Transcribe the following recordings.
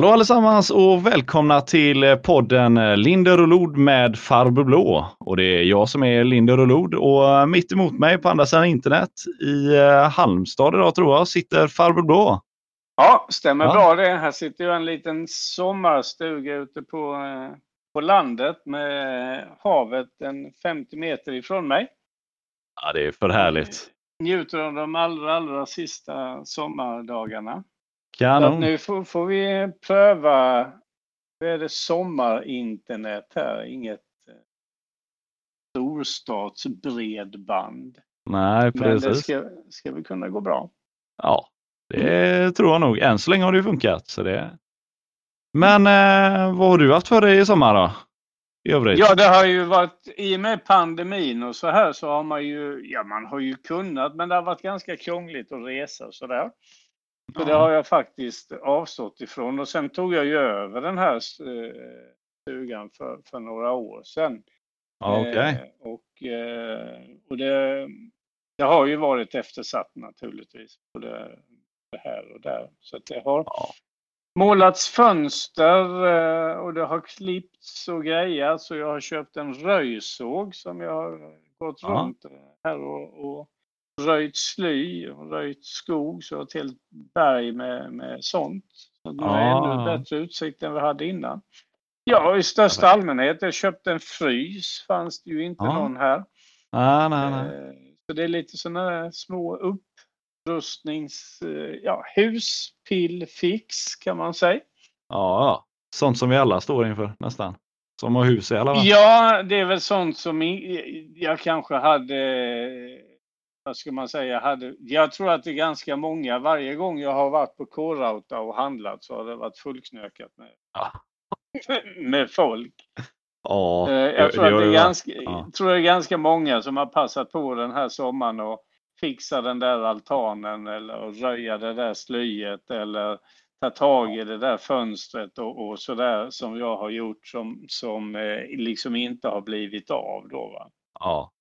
Hallå allesammans och välkomna till podden Linder och Lod med Farbror Blå. Och det är jag som är Linder och Lod och mitt emot mig på andra sidan internet i eh, Halmstad idag tror jag sitter Farbror Blå. Ja, stämmer Ja. bra det. Här sitter ju en liten sommarstuga ute på, eh, på landet med havet en 50 meter ifrån mig. Ja, det är för härligt. Njuter av de allra, allra sista sommardagarna. Så Kanon. nu får, får vi pröva, vad är det, sommarinternet här, inget eh, storstadsbredband. Nej, Men det precis. ska, ska vi kunna gå bra. Ja, det tror jag nog. Än så länge har det funkat. Så det... Men eh, vad har du haft för dig i sommar då? I övrigt? Ja, det har ju varit, i och med pandemin och så här så har man ju, ja man har ju kunnat, men det har varit ganska krångligt att resa och sådär. Så det har jag faktiskt avstått ifrån och sen tog jag ju över den här eh, stugan för, för några år sedan. Ja, Okej. Eh, och eh, och det, det har ju varit eftersatt naturligtvis, både det här och där. Så det har Ja. målats fönster eh, och det har klippts och grejats så jag har köpt en röjsåg som jag har gått Ja. runt här och, och röjt sly och röjt skog så ett helt berg med, med sånt. Så nu är Ah. ännu bättre utsikt än vi hade innan. Ja, i största allmänhet. Jag köpte en frys, fanns det ju inte Ja. någon här. Nej, nej, nej. Eh, Så det är lite sådana här små upprustnings... eh, Ja, huspillfix kan man säga. Ja. Sånt som vi alla står inför nästan. Som har hus i alla fall. Ja, det är väl sånt som jag kanske hade... Vad ska man säga? Hade, jag tror att det är ganska många. Varje gång jag har varit på K-Rauta och handlat så har det varit fullknökat med, Ja. med folk. Ja, Eh, Jag tror, det att det är ganska, ja. tror det är ganska många som har passat på den här sommaren och fixa den där altanen eller röja det där slyet eller ta tag i det där fönstret och, och sådär som jag har gjort som, som eh, liksom inte har blivit av då. Va? Ja.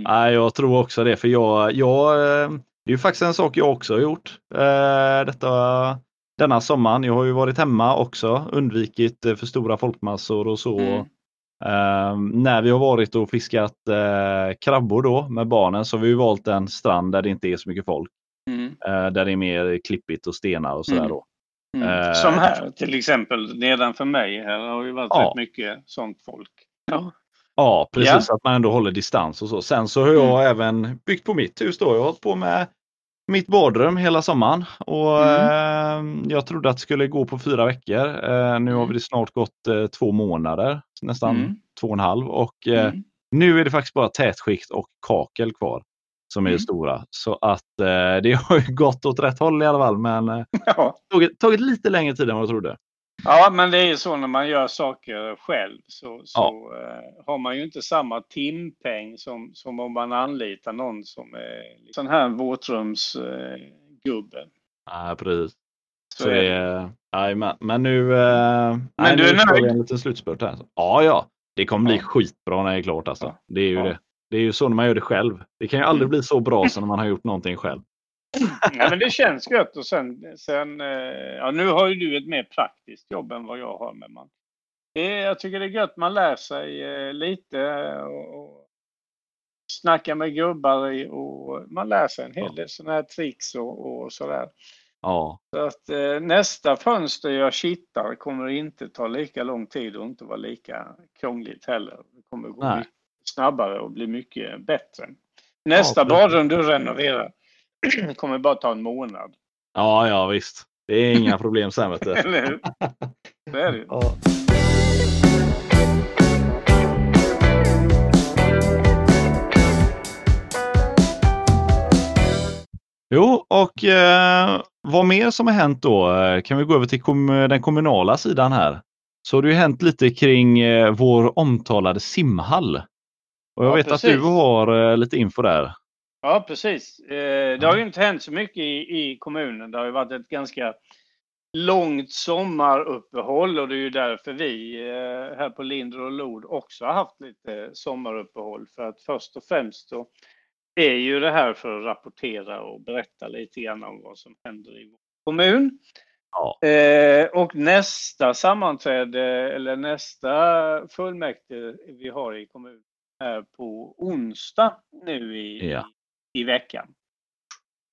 Mm. Nej, jag tror också det. För jag, jag, eh, det är ju faktiskt en sak jag också har gjort. Eh, detta, denna sommaren. Jag har ju varit hemma också, undvikit eh, för stora folkmassor och så. Mm. Eh, när vi har varit och fiskat eh, krabbor då med barnen så har vi ju valt en strand där det inte är så mycket folk. Mm. Eh, där det är mer klippigt och stenar och sådär Mm. då. Mm. Eh. Som här till exempel nedanför mig. Här har ju varit Ja. rätt mycket sånt folk. Ja. Ja, precis. Så att man ändå håller distans och så. Sen så har jag även byggt på mitt hus då. Jag har hållit på med mitt badrum hela sommaren och eh, jag trodde att det skulle gå på fyra veckor. Eh, nu har Mm. det snart gått eh, två månader, nästan Mm. två och en halv och eh, Mm. nu är det faktiskt bara tätskikt och kakel kvar som är Mm. stora. Så att eh, det har ju gått åt rätt håll i alla fall, men eh, Ja. tagit, tagit lite längre tid än vad jag trodde. Ja, men det är ju så när man gör saker själv så, så eh, har man ju inte samma timpeng som, som om man anlitar någon som är sån här våtrumsgubbe. Eh, gubbe. Ja, precis. så Så är det, nej, men, men nu, eh, nej, du nu är vi nöjd? en liten slutspurt här. Ja, ja. Det kommer bli Ja. skitbra när det är klart alltså. Ja. Det är ju Ja. det. Det är ju så när man gör det själv. Det kan ju aldrig Mm. bli så bra som när man har gjort någonting själv. Ja, men det känns gött och sen, sen eh, ja, nu har ju du ett mer praktiskt jobb än vad jag har. Men man, det, jag tycker det är gött, man lär sig eh, lite och, och snackar med gubbar och man lär sig en hel Ja. del sådana här tricks och, och sådär. Ja, Så att eh, nästa fönster jag kittar kommer inte ta lika lång tid och inte vara lika krångligt heller. Det kommer gå snabbare och bli mycket bättre. Nästa precis. badrum du renoverar kommer bara ta en månad. ja, ja visst. Det är inga problem sen vet du. Eller hur? Så är det. Ja. Jo, och eh, vad mer som har hänt då? Kan vi gå över till kom den kommunala sidan här? Så har det ju hänt lite kring eh, vår omtalade simhall. Och jag Ja, vet att precis. du har eh, lite info där. Ja, precis. Eh, Det har ju inte hänt så mycket i, i kommunen. Det har ju varit ett ganska långt sommaruppehåll och det är ju därför vi eh, här på Linder och Lod också har haft lite sommaruppehåll. För att först och främst så är ju det här för att rapportera och berätta lite grann om vad som händer i vår kommun. Ja. Eh, och nästa sammanträde eller nästa fullmäktige vi har i kommunen är på onsdag nu i, Ja. I veckan.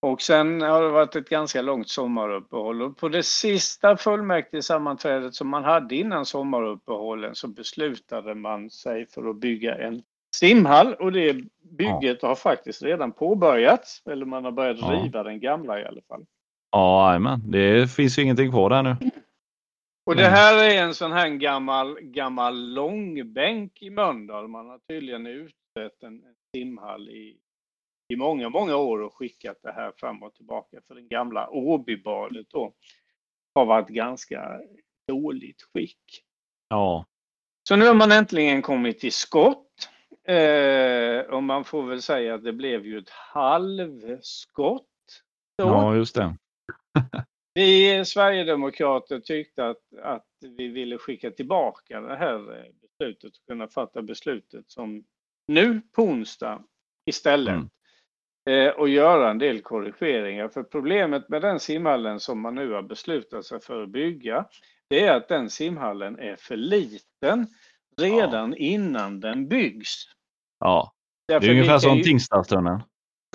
Och sen har det varit ett ganska långt sommaruppehåll och på det sista fullmäktigesammanträdet som man hade innan sommaruppehållen så beslutade man sig för att bygga en simhall och det bygget har faktiskt redan påbörjats. Eller man har börjat Ja. riva den gamla i alla fall. Ja, jajamän. det finns ju ingenting kvar där nu. Och det här är en sån här gammal, gammal långbänk i Mölndal. Man har tydligen utrett en, en simhall i, i många, många år och skickat det här fram och tillbaka. För den gamla Åbybadet då har varit ganska dåligt skick. Ja, Så nu har man äntligen kommit till skott. Eh, och man får väl säga att det blev ju ett halvskott. då. ja just det. Vi Sverigedemokrater tyckte att, att vi ville skicka tillbaka det här eh, beslutet och kunna fatta beslutet som nu på onsdag istället. Mm. Eh, och göra en del korrigeringar. För problemet med den simhallen som man nu har beslutat sig för att bygga, det är att den simhallen är för liten redan innan den byggs. Ja, det är ungefär som ju- Tingstadstunneln.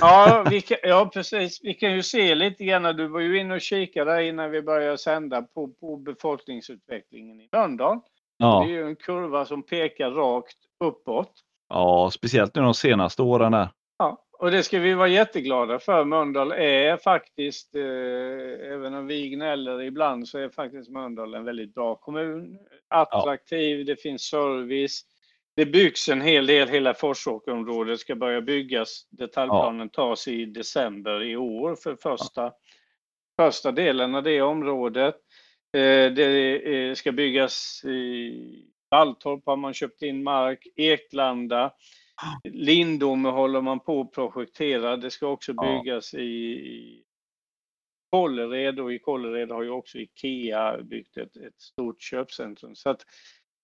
Ja, kan, ja, precis. Vi kan ju se lite grann. Du var ju inne och kikade där innan vi började sända på, på befolkningsutvecklingen i. Det Ja, är ju en kurva som pekar rakt uppåt. ja, speciellt nu de senaste åren där. Ja, och det ska vi vara jätteglada för. Mölndal är faktiskt, eh, även om vi gnäller ibland, så är faktiskt Mölndal en väldigt bra kommun. Attraktiv, det finns service. Det byggs en hel del, hela Forsåkerområdet ska börja byggas. Detaljplanen tas i december i år för första, första delen av det området. Eh, det eh, ska byggas i Valltorp har man köpt in mark, Eklanda. Lindome håller man på att projektera. Det ska också Ja. byggas i, i Kållered och i Kållered har ju också Ikea byggt ett, ett stort köpcentrum. Så att,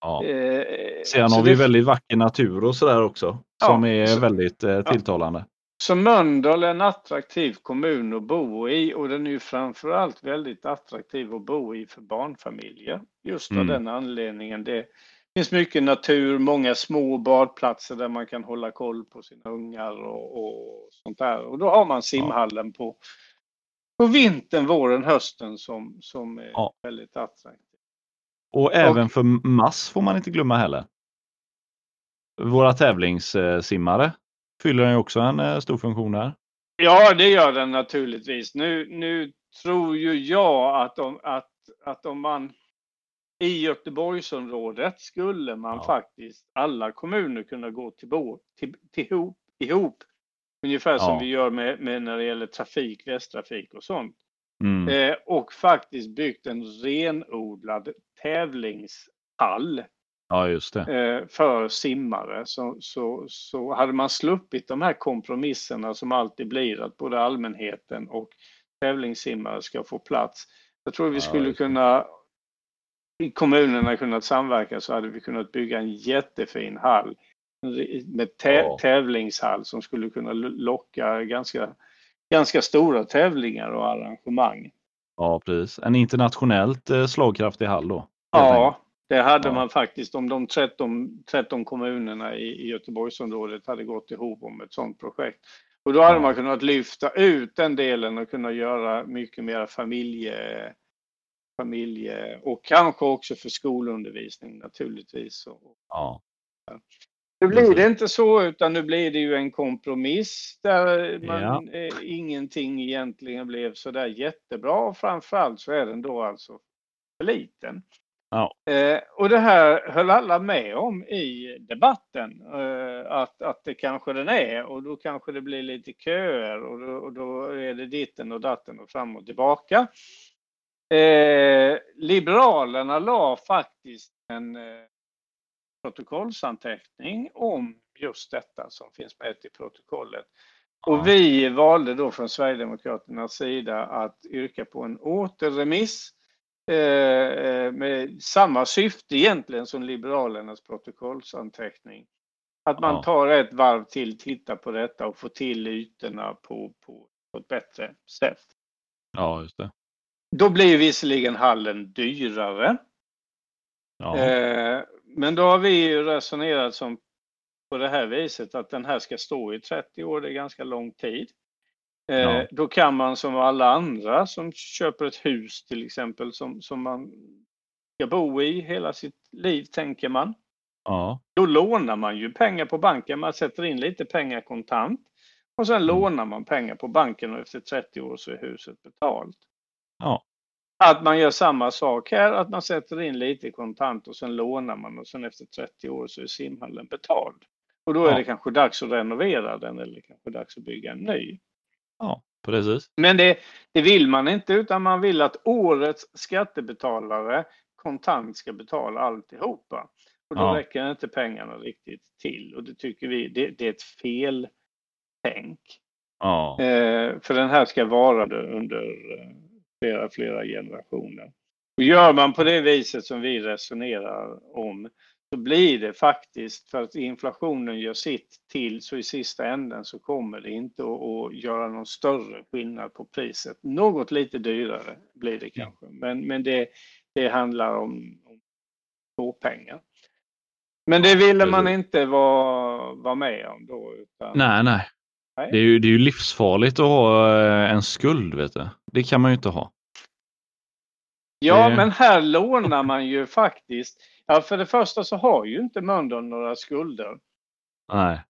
Ja. eh, Sen har vi det- väldigt vacker natur och sådär också. Ja, Som är så- väldigt eh, tilltalande. Så Mölndal är en attraktiv kommun att bo i och den är ju framförallt väldigt attraktiv att bo i för barnfamiljer. Just av Mm. den anledningen. Det finns mycket natur, många små badplatser där man kan hålla koll på sina ungar och, och sånt där. Och då har man simhallen på, på vintern, våren, hösten som, som är Ja. väldigt attraktiv. Och även för mass får man inte glömma heller. Våra tävlingssimmare fyller ju också en eh, stor funktion där. Ja, det gör den naturligtvis. Nu, nu tror ju jag att om, att, att om man i Göteborgsområdet skulle man Ja. faktiskt alla kommuner kunna gå till, bo, till, till ihop, ihop. Ungefär som Ja. vi gör med, med när det gäller trafik, västtrafik och sånt. Mm. Eh, och faktiskt byggt en renodlad tävlingshall Ja, just det. eh, för simmare så, så, så hade man sluppit de här kompromisserna som alltid blir att både allmänheten och tävlingssimmare ska få plats. Jag tror vi Ja, skulle det. kunna kommunerna kunnat samverka så hade vi kunnat bygga en jättefin hall med tä- Ja. tävlingshall som skulle kunna lo- locka ganska, ganska stora tävlingar och arrangemang. Ja, precis. En internationellt eh, slagkraftig hall då. Ja, det hade Ja. man faktiskt om de 13, 13 kommunerna i, i Göteborgsområdet hade gått ihop om ett sådant projekt. Och då hade Ja. man kunnat lyfta ut den delen och kunna göra mycket mer familje, familje och kanske också för skolundervisning naturligtvis. Ja. Nu blir det inte så utan nu blir det ju en kompromiss där man, Ja. eh, ingenting egentligen blev så där jättebra framförallt så är den då alltså för liten. Ja. Eh, och det här höll alla med om i debatten eh, att, att det kanske den är och då kanske det blir lite köer och då, och då är det ditten och datten och fram och tillbaka. Eh, Liberalerna la faktiskt en eh, protokollsanteckning om just detta som finns med i protokollet. Och vi valde då från Sverigedemokraternas sida att yrka på en återremiss eh, med samma syfte egentligen som Liberalernas protokollsanteckning. Att man tar ett varv till, tittar på detta och får till ytorna på, på, på ett bättre sätt. ja, just det. Då blir visserligen hallen dyrare. Ja. Eh, men då har vi ju resonerat som på det här viset att den här ska stå i 30 år, det är ganska lång tid. Eh, Ja. Då kan man som alla andra som köper ett hus till exempel som, som man ska bo i hela sitt liv tänker man. ja. Då lånar man ju pengar på banken, man sätter in lite pengar kontant och sen Mm. lånar man pengar på banken och efter 30 år så är huset betalt. Ja. Att man gör samma sak här, att man sätter in lite kontant och sen lånar man och sen efter 30 år så är simhallen betald. Och då är Ja. det kanske dags att renovera den eller kanske dags att bygga en ny. ja, precis. Men det, det vill man inte utan man vill att årets skattebetalare kontant ska betala alltihopa. Och då Ja. räcker inte pengarna riktigt till och det tycker vi det, det är ett fel tänk. Ja. Eh, för den här ska vara under, eh, flera, flera generationer. Och gör man på det viset som vi resonerar om så blir det faktiskt, för att inflationen gör sitt till, så i sista änden så kommer det inte att, göra någon större skillnad på priset. Något lite dyrare blir det kanske, men, men det, det handlar om, om småpengar. Men det ville man inte vara, vara med om då. Utan, Nej, nej. Nej. Det är, ju, det är ju livsfarligt att ha eh, en skuld, vet du. Det kan man ju inte ha. Ja, Det- men här lånar man ju faktiskt. Ja, för det första så har ju inte Mölndal några skulder Nej.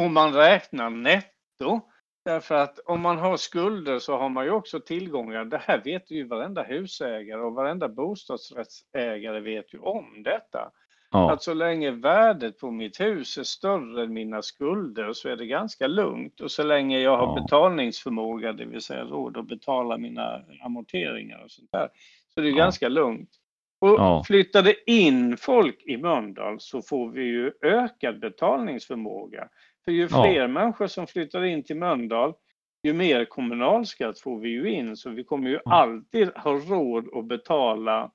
om man räknar netto. Därför att om man har skulder så har man ju också tillgångar. Det här vet ju varenda husägare och varenda bostadsrättsägare vet ju om detta. Ja. Att så länge värdet på mitt hus är större än mina skulder så är det ganska lugnt. Och så länge jag har Ja. betalningsförmåga, det vill säga råd att betala mina amorteringar och sånt där, så det är Ja. ganska lugnt. Och Ja. flyttar det in folk i Mölndal så får vi ju ökad betalningsförmåga. För ju Ja. fler människor som flyttar in till Mölndal, ju mer kommunalskatt får vi ju in. Så vi kommer ju Ja. alltid ha råd att betala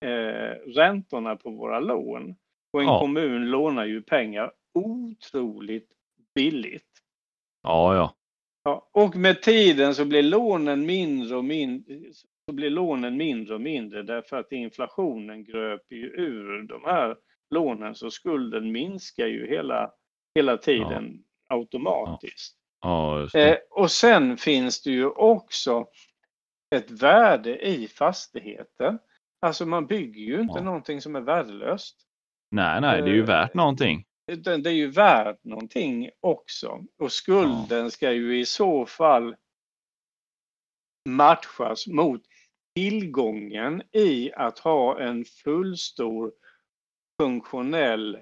eh, räntorna på våra lån. Och en Ja. kommun lånar ju pengar otroligt billigt. Ja, ja. Ja, och med tiden så blir lånen mindre och mindre, så blir lånen mindre och mindre därför att inflationen gröper ju ur de här lånen så skulden minskar ju hela, hela tiden automatiskt. Ja, det. Eh, och sen finns det ju också ett värde i fastigheten. Alltså man bygger ju inte Ja. någonting som är värdelöst. Nej, nej, det är ju eh, värt någonting. Utan det är ju värt någonting också. Och skulden ska ju i så fall matchas mot tillgången i att ha en fullstor funktionell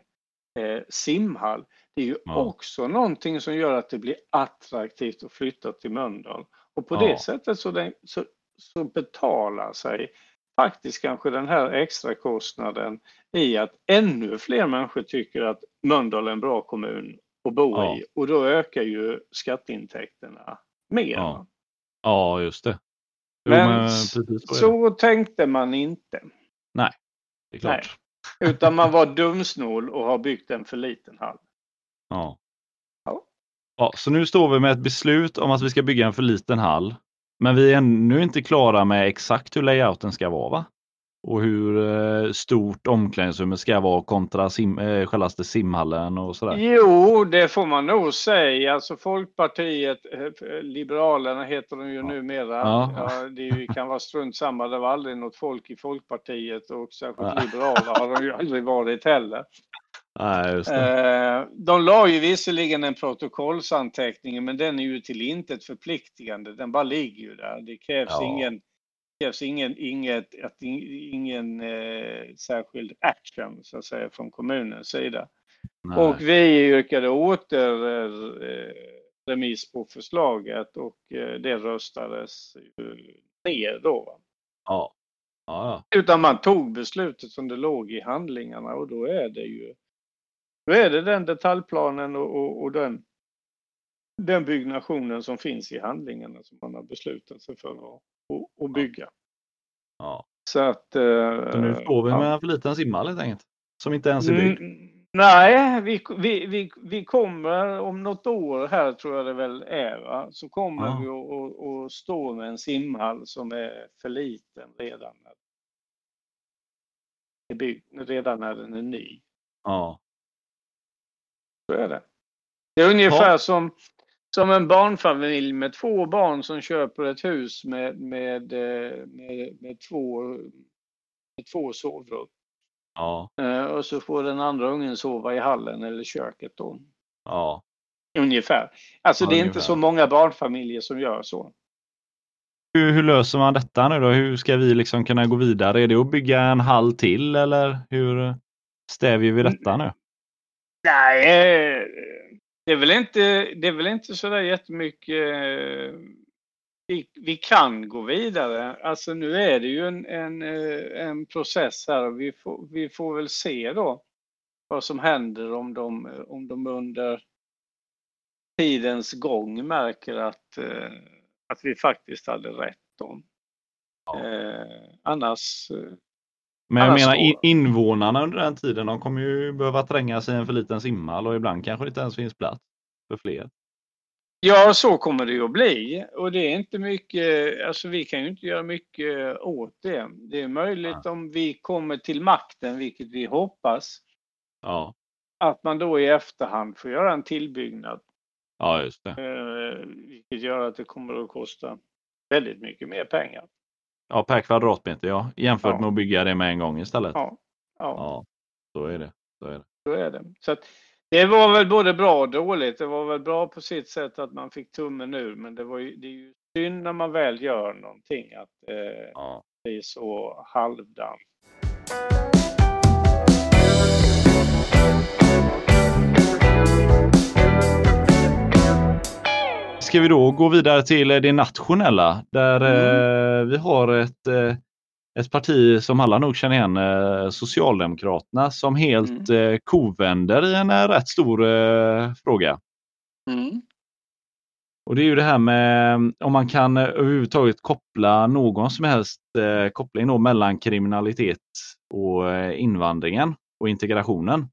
eh, simhall. Det är ju Ja. också någonting som gör att det blir attraktivt att flytta till Mölndal. Och på Ja. det sättet så, den, så, så betalar sig faktiskt kanske den här extra kostnaden i att ännu fler människor tycker att Mölndal är en bra kommun att bo Ja. i och då ökar ju skatteintäkterna mer. Ja, Ja, just det. Jo, Men men så tänkte man inte. Det är klart. Utan man var dumsnål och har byggt en för liten hall. Ja. Ja. Ja, så nu står vi med ett beslut om att vi ska bygga en för liten hall. Men vi är ännu inte klara med exakt hur layouten ska vara va? Och hur eh, stort omklädningsrummet ska vara kontra sim, eh, självaste simhallen och sådär. Jo, det får man nog säga. Alltså Folkpartiet, eh, Liberalerna heter de ju Ja. numera. Ja. Ja, det kan vara strunt samma, det var aldrig något folk i Folkpartiet och särskilt Nej. liberala har de ju aldrig varit heller. Det. Eh, De la ju visserligen en protokollsanteckning men den är ju till intet förpliktigande. Den bara ligger ju där. Det krävs Ja. ingen, krävs ingen, inget, att, ingen eh, särskild action så att säga från kommunens sida. Nej. Och vi yrkade åter eh, remiss på förslaget och eh, det röstades ner då. Ja, ja. Utan man tog beslutet som det låg i handlingarna och då är det ju då är det den detaljplanen och, och, och den, den byggnationen som finns i handlingarna som man har beslutat sig för att, att, att bygga. ja. Så att... eh, Så nu står vi ja. med en för liten simhall helt enkelt. Som inte ens är byggd. Mm, Nej, vi, vi, vi, vi kommer om något år här tror jag det väl är va? så kommer Ja. vi att- stå med en simhall som är för liten redan när, byggd, redan när den är ny. Ja. Så är det. Det är ungefär som, som en barnfamilj med två barn som köper ett hus med, med, eh, med, med, två, med två sovrum. Ja. Eh, Och så får den andra ungen sova i hallen eller köket då. Ja. Ungefär. Alltså Ja, det är inte ungefär. så många barnfamiljer som gör så. Hur, hur löser man detta nu då? Hur ska vi liksom kunna gå vidare? Är det att bygga en hall till eller hur stävjer vi detta nu? Nej, eh, det är väl inte, det är väl inte sådär jättemycket. eh, Vi, vi kan gå vidare. Alltså nu är det ju en, en, eh, en process här och vi får, vi får väl se då vad som händer om de, om de under tidens gång märker att, att vi faktiskt hade rätt om. Ja. Eh, annars Men jag Annars menar in, invånarna under den tiden, de kommer ju behöva tränga sig i en för liten simhall och ibland kanske det inte ens finns plats för fler. Ja, så kommer det ju att bli. Och det är inte mycket, alltså vi kan ju inte göra mycket åt det. Det är möjligt om vi kommer till makten, vilket vi hoppas, Ja, att man då i efterhand får göra en tillbyggnad. ja just det. Eh, vilket gör att det kommer att kosta väldigt mycket mer pengar. Ja, per kvadratmeter ja, jämfört Ja. med att bygga det med en gång istället. Ja, ja, Ja, så är det. Så är det. så är det. Så att det var väl både bra och dåligt. Det var väl bra på sitt sätt att man fick tummen ur, men det, var ju, det är ju synd när man väl gör någonting att eh, Ja. det är så halvdant. Ska vi då gå vidare till det nationella där Mm. eh, vi har ett, eh, ett parti som alla nog känner igen, eh, Socialdemokraterna, som helt eh, kovänder i en eh, rätt stor eh, fråga. Mm. Och det är ju det här med om man kan eh, överhuvudtaget koppla någon som helst eh, koppling mellan kriminalitet och eh, invandringen och integrationen.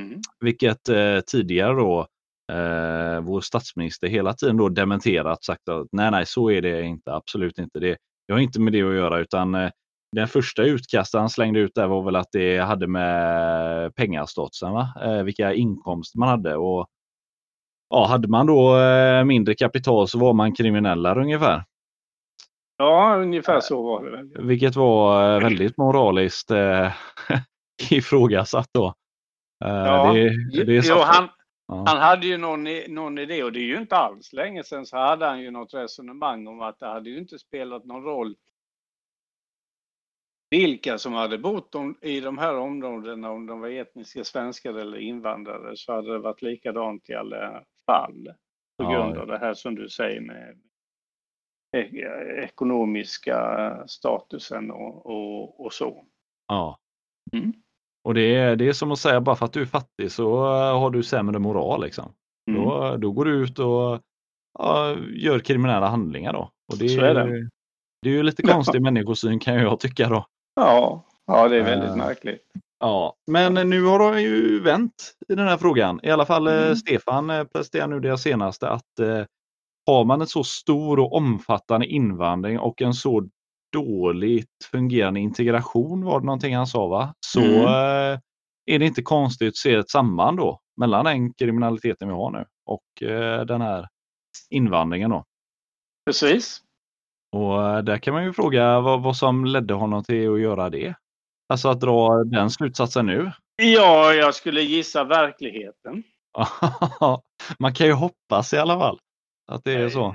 Mm. Vilket eh, tidigare då eh, vår statsminister hela tiden då dementerat sagt att nej, nej, så är det inte, absolut inte. Det, det har inte med det att göra utan eh, den första utkasten han slängde ut där var väl att det hade med pengastatsen, va? Eh, vilka inkomster man hade. Och ja, Hade man då eh, mindre kapital så var man kriminellare ungefär. Ja, ungefär så var det väl. Vilket var eh, väldigt moraliskt eh, ifrågasatt då. Eh, Ja, det, det är jo, han, ja. han hade ju någon, någon idé och det är ju inte alls länge sedan så hade han ju något resonemang om att det hade ju inte spelat någon roll vilka som hade bott i de här områdena, om de var etniska svenskar eller invandrare, så hade det varit likadant i alla fall. På grund ja. av det här som du säger med e- ekonomiska statusen och, och, och så. Ja. Mm. Och det är, det är som att säga bara för att du är fattig så eh, har du sämre moral. Liksom. Mm. Då, då går du ut och ja, gör kriminella handlingar. Då. Och det, Så är det. det är ju lite konstig människosyn kan jag tycka. då. Ja, ja, det är väldigt Eh, märkligt. Ja, men nu har det ju vänt i den här frågan. I alla fall eh, Mm. Stefan eh, presenterar nu det senaste att eh, har man en så stor och omfattande invandring och en så dåligt fungerande integration var det någonting han sa va? Så Mm. eh, är det inte konstigt att se ett samband då mellan den kriminaliteten vi har nu och eh, den här invandringen då. Precis. Och eh, där kan man ju fråga vad, vad som ledde honom till att göra det. Alltså att dra den slutsatsen nu. Ja, jag skulle gissa verkligheten. Man kan ju hoppas i alla fall att det är så.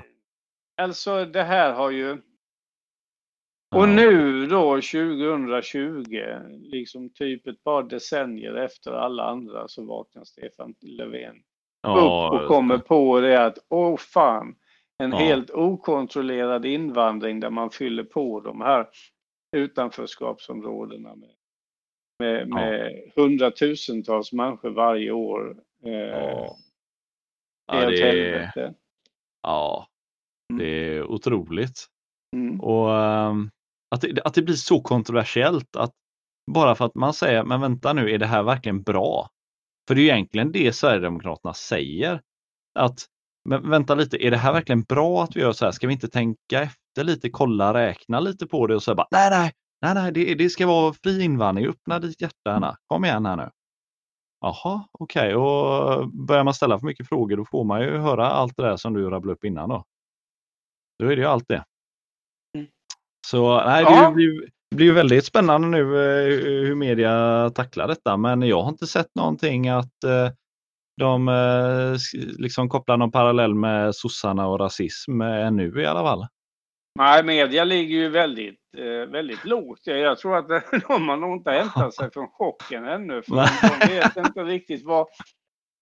Alltså det här har ju... Och nu då 2020, liksom typ ett par decennier efter alla andra så vaknar Stefan Löfven Ja, upp och kommer på det att åh fan, en Ja. helt okontrollerad invandring där man fyller på de här utanförskapsområdena med, med, med hundratusentals människor varje år. Eh, Ja. det är Ja, det är, ja, det är otroligt. Mm. Och ehm, att det, att det blir så kontroversiellt att bara för att man säger, men vänta nu, är det här verkligen bra? För det är egentligen det Sverigedemokraterna säger. Att men vänta lite, är det här verkligen bra att vi gör så här? Ska vi inte tänka efter lite, kolla, räkna lite på det och säga bara nej, nej, nej, nej, det, det ska vara fri invandring. Öppna ditt hjärta Anna. Kom igen här nu. Jaha, okej, okay. och börjar man ställa för mycket frågor då får man ju höra allt det där som du rabblade upp innan då. Då är det ju allt det. Så nej, ja. det blir, blir väldigt spännande nu eh, hur media tacklar detta, men jag har inte sett någonting att eh, de eh, liksom kopplar någon parallell med sossarna och rasism ännu i alla fall. Nej, media ligger ju väldigt, väldigt lågt. Jag tror att de har nog inte hämtat sig från chocken ännu. För de vet inte riktigt vad...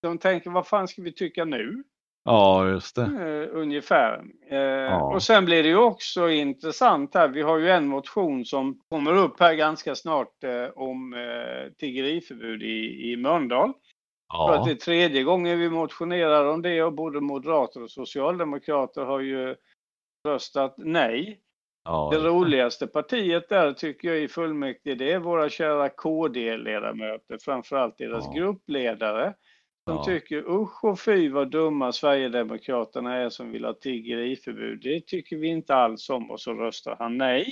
De tänker, vad fan ska vi tycka nu? Ja, just det. Uh, ungefär. Uh, ja. Och sen blir det ju också intressant här. Vi har ju en motion som kommer upp här ganska snart uh, om tiggeriförbud i, i Mölndal. Ja. För att det är tredje gången vi motionerar om det och både moderater och socialdemokrater har ju röstat nej. Ja. Det roligaste partiet där tycker jag i fullmäktige det är våra kära KD-ledamöter, framförallt deras gruppledare som ja. tycker usch och fy vad dumma Sverigedemokraterna är som vill ha tiggeriförbud. Det tycker vi inte alls om och så röstar han nej.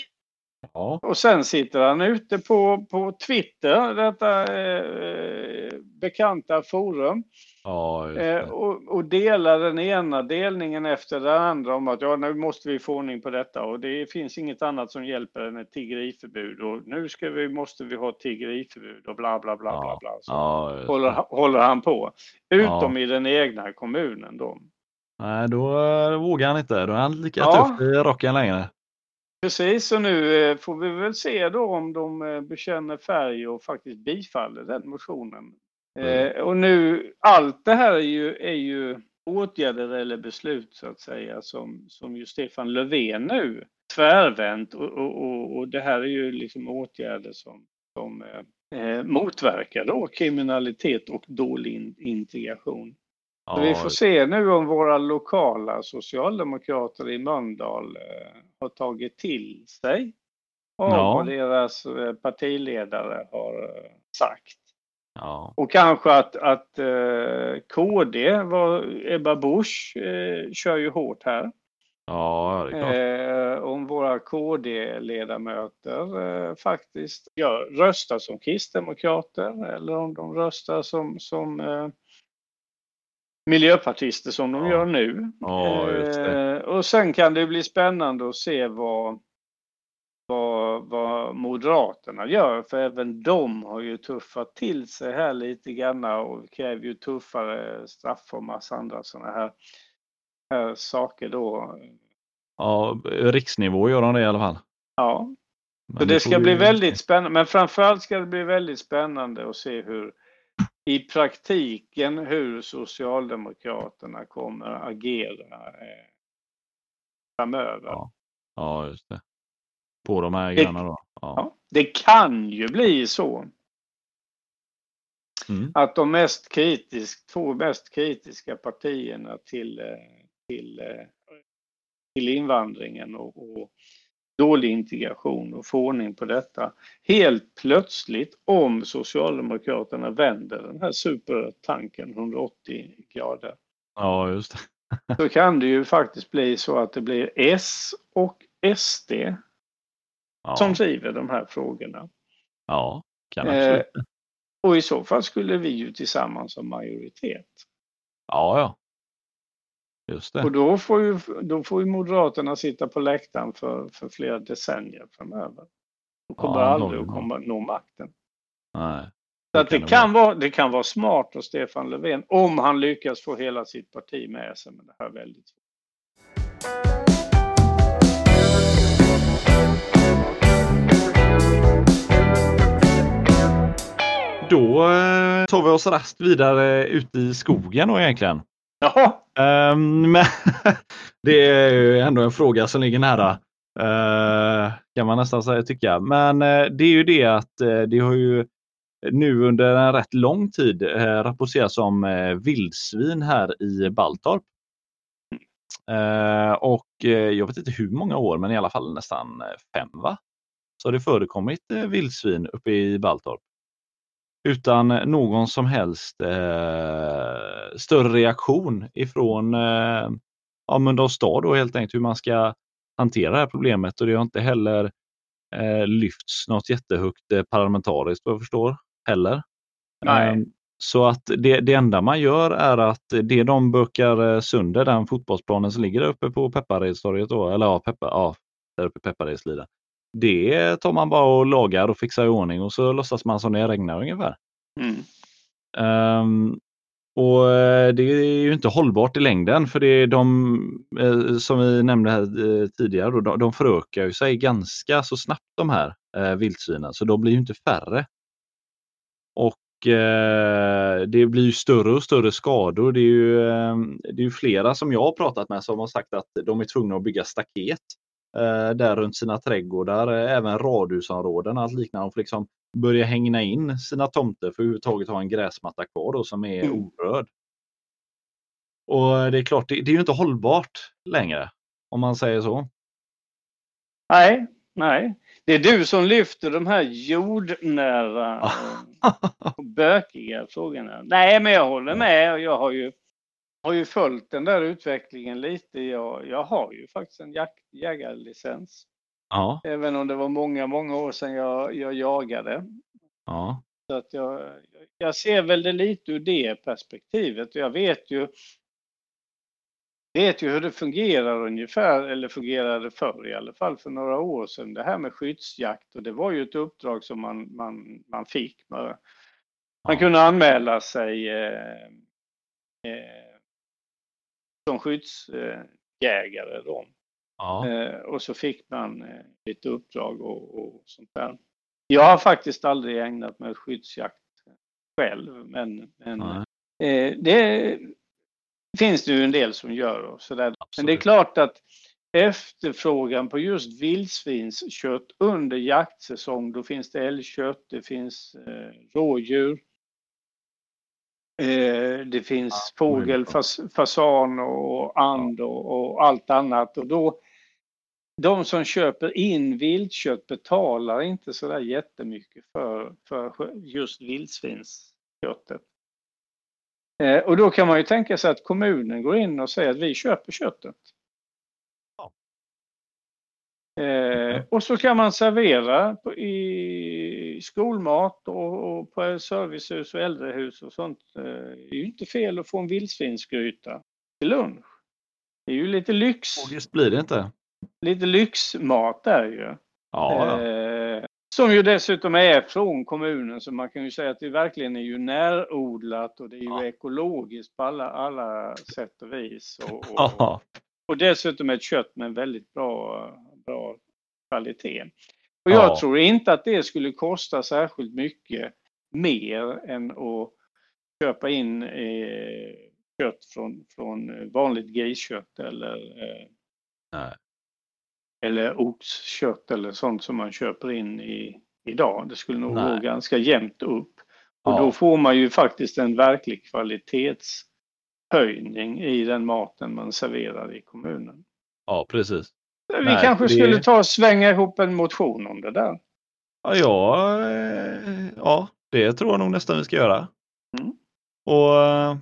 Ja. Och sen sitter han ute på, på Twitter, detta eh, bekanta forum. Ja, eh, och, och delar den ena delningen efter den andra om att ja, nu måste vi få ordning på detta och det finns inget annat som hjälper än ett tiggeriförbud och nu ska vi, måste vi ha tiggeriförbud och bla bla bla ja. bla. bla. Så ja, håller, håller han på. Utom i den egna kommunen då. Nej, då, då vågar han inte. Då är han lika tuff i rocken längre. Precis, och nu eh, får vi väl se då om de eh, bekänner färg och faktiskt bifaller den motionen. Mm. Eh, och nu, allt det här är ju, är ju åtgärder eller beslut så att säga som, som ju Stefan Löfven nu tvärvänt och, och, och, och det här är ju liksom åtgärder som, som eh, motverkar då kriminalitet och dålig integration. Så vi får se nu om våra lokala socialdemokrater i Mölndal eh, har tagit till sig av ja. vad deras eh, partiledare har eh, sagt. Ja. Och kanske att, att KD, var, Ebba Busch, kör ju hårt här. Ja, det är klart. Eh, om våra KD-ledamöter eh, faktiskt gör, röstar som kristdemokrater eller om de röstar som, som eh, miljöpartister som de ja. gör nu. Ja, eh, och sen kan det bli spännande att se vad, vad, vad Moderaterna gör, för även de har ju tuffat till sig här lite grann och kräver ju tuffare straff och massa andra sådana här, här saker då. Ja, riksnivå gör de det i alla fall. Ja, så det, det ska bli väldigt spännande, men framförallt ska det bli väldigt spännande att se hur i praktiken hur Socialdemokraterna kommer att agera eh, framöver. Ja. ja, just det. På de här grejerna då? Ja. ja. det kan ju bli så. Mm. Att de mest kritisk, två mest kritiska partierna till, eh, till, eh, till invandringen och, och dålig integration och få ordning på detta. Helt plötsligt om Socialdemokraterna vänder den här supertanken 180 grader. Ja, just det. så kan det ju faktiskt bli så att det blir S och SD ja. som driver de här frågorna. Ja, kan absolut. Eh, och i så fall skulle vi ju tillsammans ha majoritet. Ja, ja. Just det. Och då får, ju, då får ju Moderaterna sitta på läktaren för, för flera decennier framöver. De kommer ja, aldrig att komma, nå makten. Nej. Så att det, kan vara, det kan vara smart av Stefan Löfven om han lyckas få hela sitt parti med sig. Men det här är väldigt svårt. Då eh, tar vi oss rast vidare ut i skogen då egentligen. Jaha. Um, men det är ju ändå en fråga som ligger nära. Uh, kan man nästan säga tycka. Men uh, det är ju det att uh, det har ju nu under en rätt lång tid uh, rapporterats om uh, vildsvin här i Baltorp. och jag vet inte hur många år, men i alla fall nästan fem va? Så har det förekommit vildsvin uppe i Baltorp utan någon som helst eh, större reaktion ifrån eh, ja, Mölndals stad då helt enkelt hur man ska hantera det här problemet och det har inte heller eh, lyfts något jättehögt eh, parlamentariskt vad jag förstår heller. Nej. Ehm, så att det, det enda man gör är att det de bökar eh, sönder, den fotbollsplanen som ligger där uppe på Pepparedstorget, då, eller ja, Peppa, ja, där uppe i Pepparedsliden. Det tar man bara och lagar och fixar i ordning och så låtsas man som det regnar ungefär. Mm. Um, och eh, det är ju inte hållbart i längden för det är de, eh, som vi nämnde här tidigare, de, de förökar ju sig ganska så snabbt de här eh, vildsvinen så de blir ju inte färre. Och Eh, det blir ju större och större skador. Det är ju, ehm, det är flera som jag har pratat med som har sagt att de är tvungna att bygga staket eh, där runt sina trädgårdar, även radhusområden och liknande. Och liksom börja hängna in sina tomter för att överhuvudtaget ha en gräsmatta kvar då, som är mm. orörd. Och det är klart, det, det är ju inte hållbart längre om man säger så. Nej, nej. Det är du som lyfter de här jordnära och bökiga frågorna. Nej, men jag håller med. Jag har ju, har ju följt den där utvecklingen lite. Jag, jag har ju faktiskt en jak, jägarlicens. Ja. Även om det var många, många år sedan jag, jag jagade. Ja. Så att jag, jag ser väl det lite ur det perspektivet. Jag vet ju vet ju hur det fungerar ungefär, eller fungerade förr i alla fall för några år sedan, det här med skyddsjakt och det var ju ett uppdrag som man, man, man fick. Man, man kunde anmäla sig eh, eh, som skyddsjägare då. Ja. Eh, och så fick man eh, lite uppdrag och, och, sånt där. Jag har faktiskt aldrig ägnat mig åt skyddsjakt själv men, men eh, det finns det ju en del som gör. Och så där. Men det är klart att efterfrågan på just vildsvinskött under jaktsäsong, då finns det älgkött, det finns eh, rådjur, eh, det finns ja, fågel, fas, fasan och and och, och, allt annat. Och då, de som köper in viltkött betalar inte så där jättemycket för, för just vildsvinsköttet. Eh, och då kan man ju tänka sig att kommunen går in och säger att vi köper köttet. Eh, och så kan man servera på, i skolmat och, och, på servicehus och äldrehus och sånt. Eh, det är ju inte fel att få en vildsvinsgryta till lunch. Det är ju lite lyx. Logiskt blir det inte. Lite lyxmat där ju. Ja, ja. Som ju dessutom är från kommunen så man kan ju säga att det verkligen är ju närodlat och det är ju ja. ekologiskt på alla, alla sätt och vis. Och, och, och dessutom ett kött med en väldigt bra, bra kvalitet. Och jag ja. tror inte att det skulle kosta särskilt mycket mer än att köpa in eh, kött från, från vanligt griskött eller eh, eller oxkött eller sånt som man köper in i, idag. Det skulle nog Nej. gå ganska jämnt upp. Och ja. då får man ju faktiskt en verklig kvalitetshöjning i den maten man serverar i kommunen. Ja, precis. Vi Nej, kanske det... skulle ta och svänga ihop en motion om det där. Ja, ja, eh, ja det tror jag nog nästan vi ska göra. Mm. Och eh,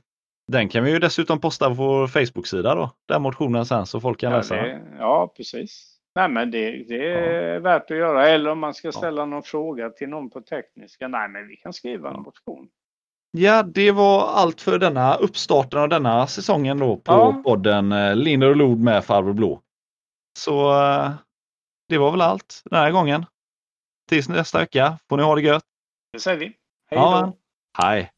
den kan vi ju dessutom posta på vår Facebook-sida då, den motionen sen så folk kan ja, läsa. Det, ja, precis. Nej men det, det är ja. värt att göra. Eller om man ska ställa ja. någon fråga till någon på tekniska. Nej men vi kan skriva en motion. Ja, det var allt för denna uppstarten av denna säsongen då på ja. podden eh, Linder och Lod med Farbror Blå. Så eh, det var väl allt den här gången. Tills nästa vecka får ni ha det gött. Det säger vi. Hej då. Ja, hej.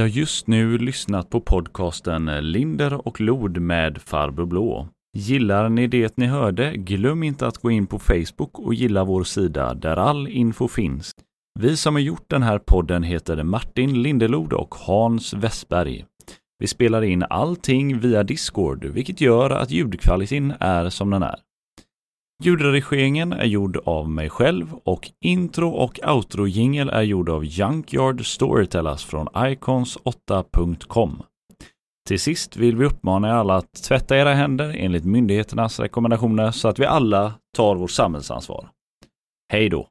Har just nu lyssnat på podcasten Linder och Lod med Farbror Blå. Gillar ni det ni hörde, glöm inte att gå in på Facebook och gilla vår sida där all info finns. Vi som har gjort den här podden heter Martin Lindelod och Hans Westberg. Vi spelar in allting via Discord, vilket gör att ljudkvaliteten är som den är. Ljudredigeringen är gjord av mig själv och intro och outro jingel är gjord av Junkyard Storytellers från icons8.com. Till sist vill vi uppmana er alla att tvätta era händer enligt myndigheternas rekommendationer så att vi alla tar vårt samhällsansvar. Hej då!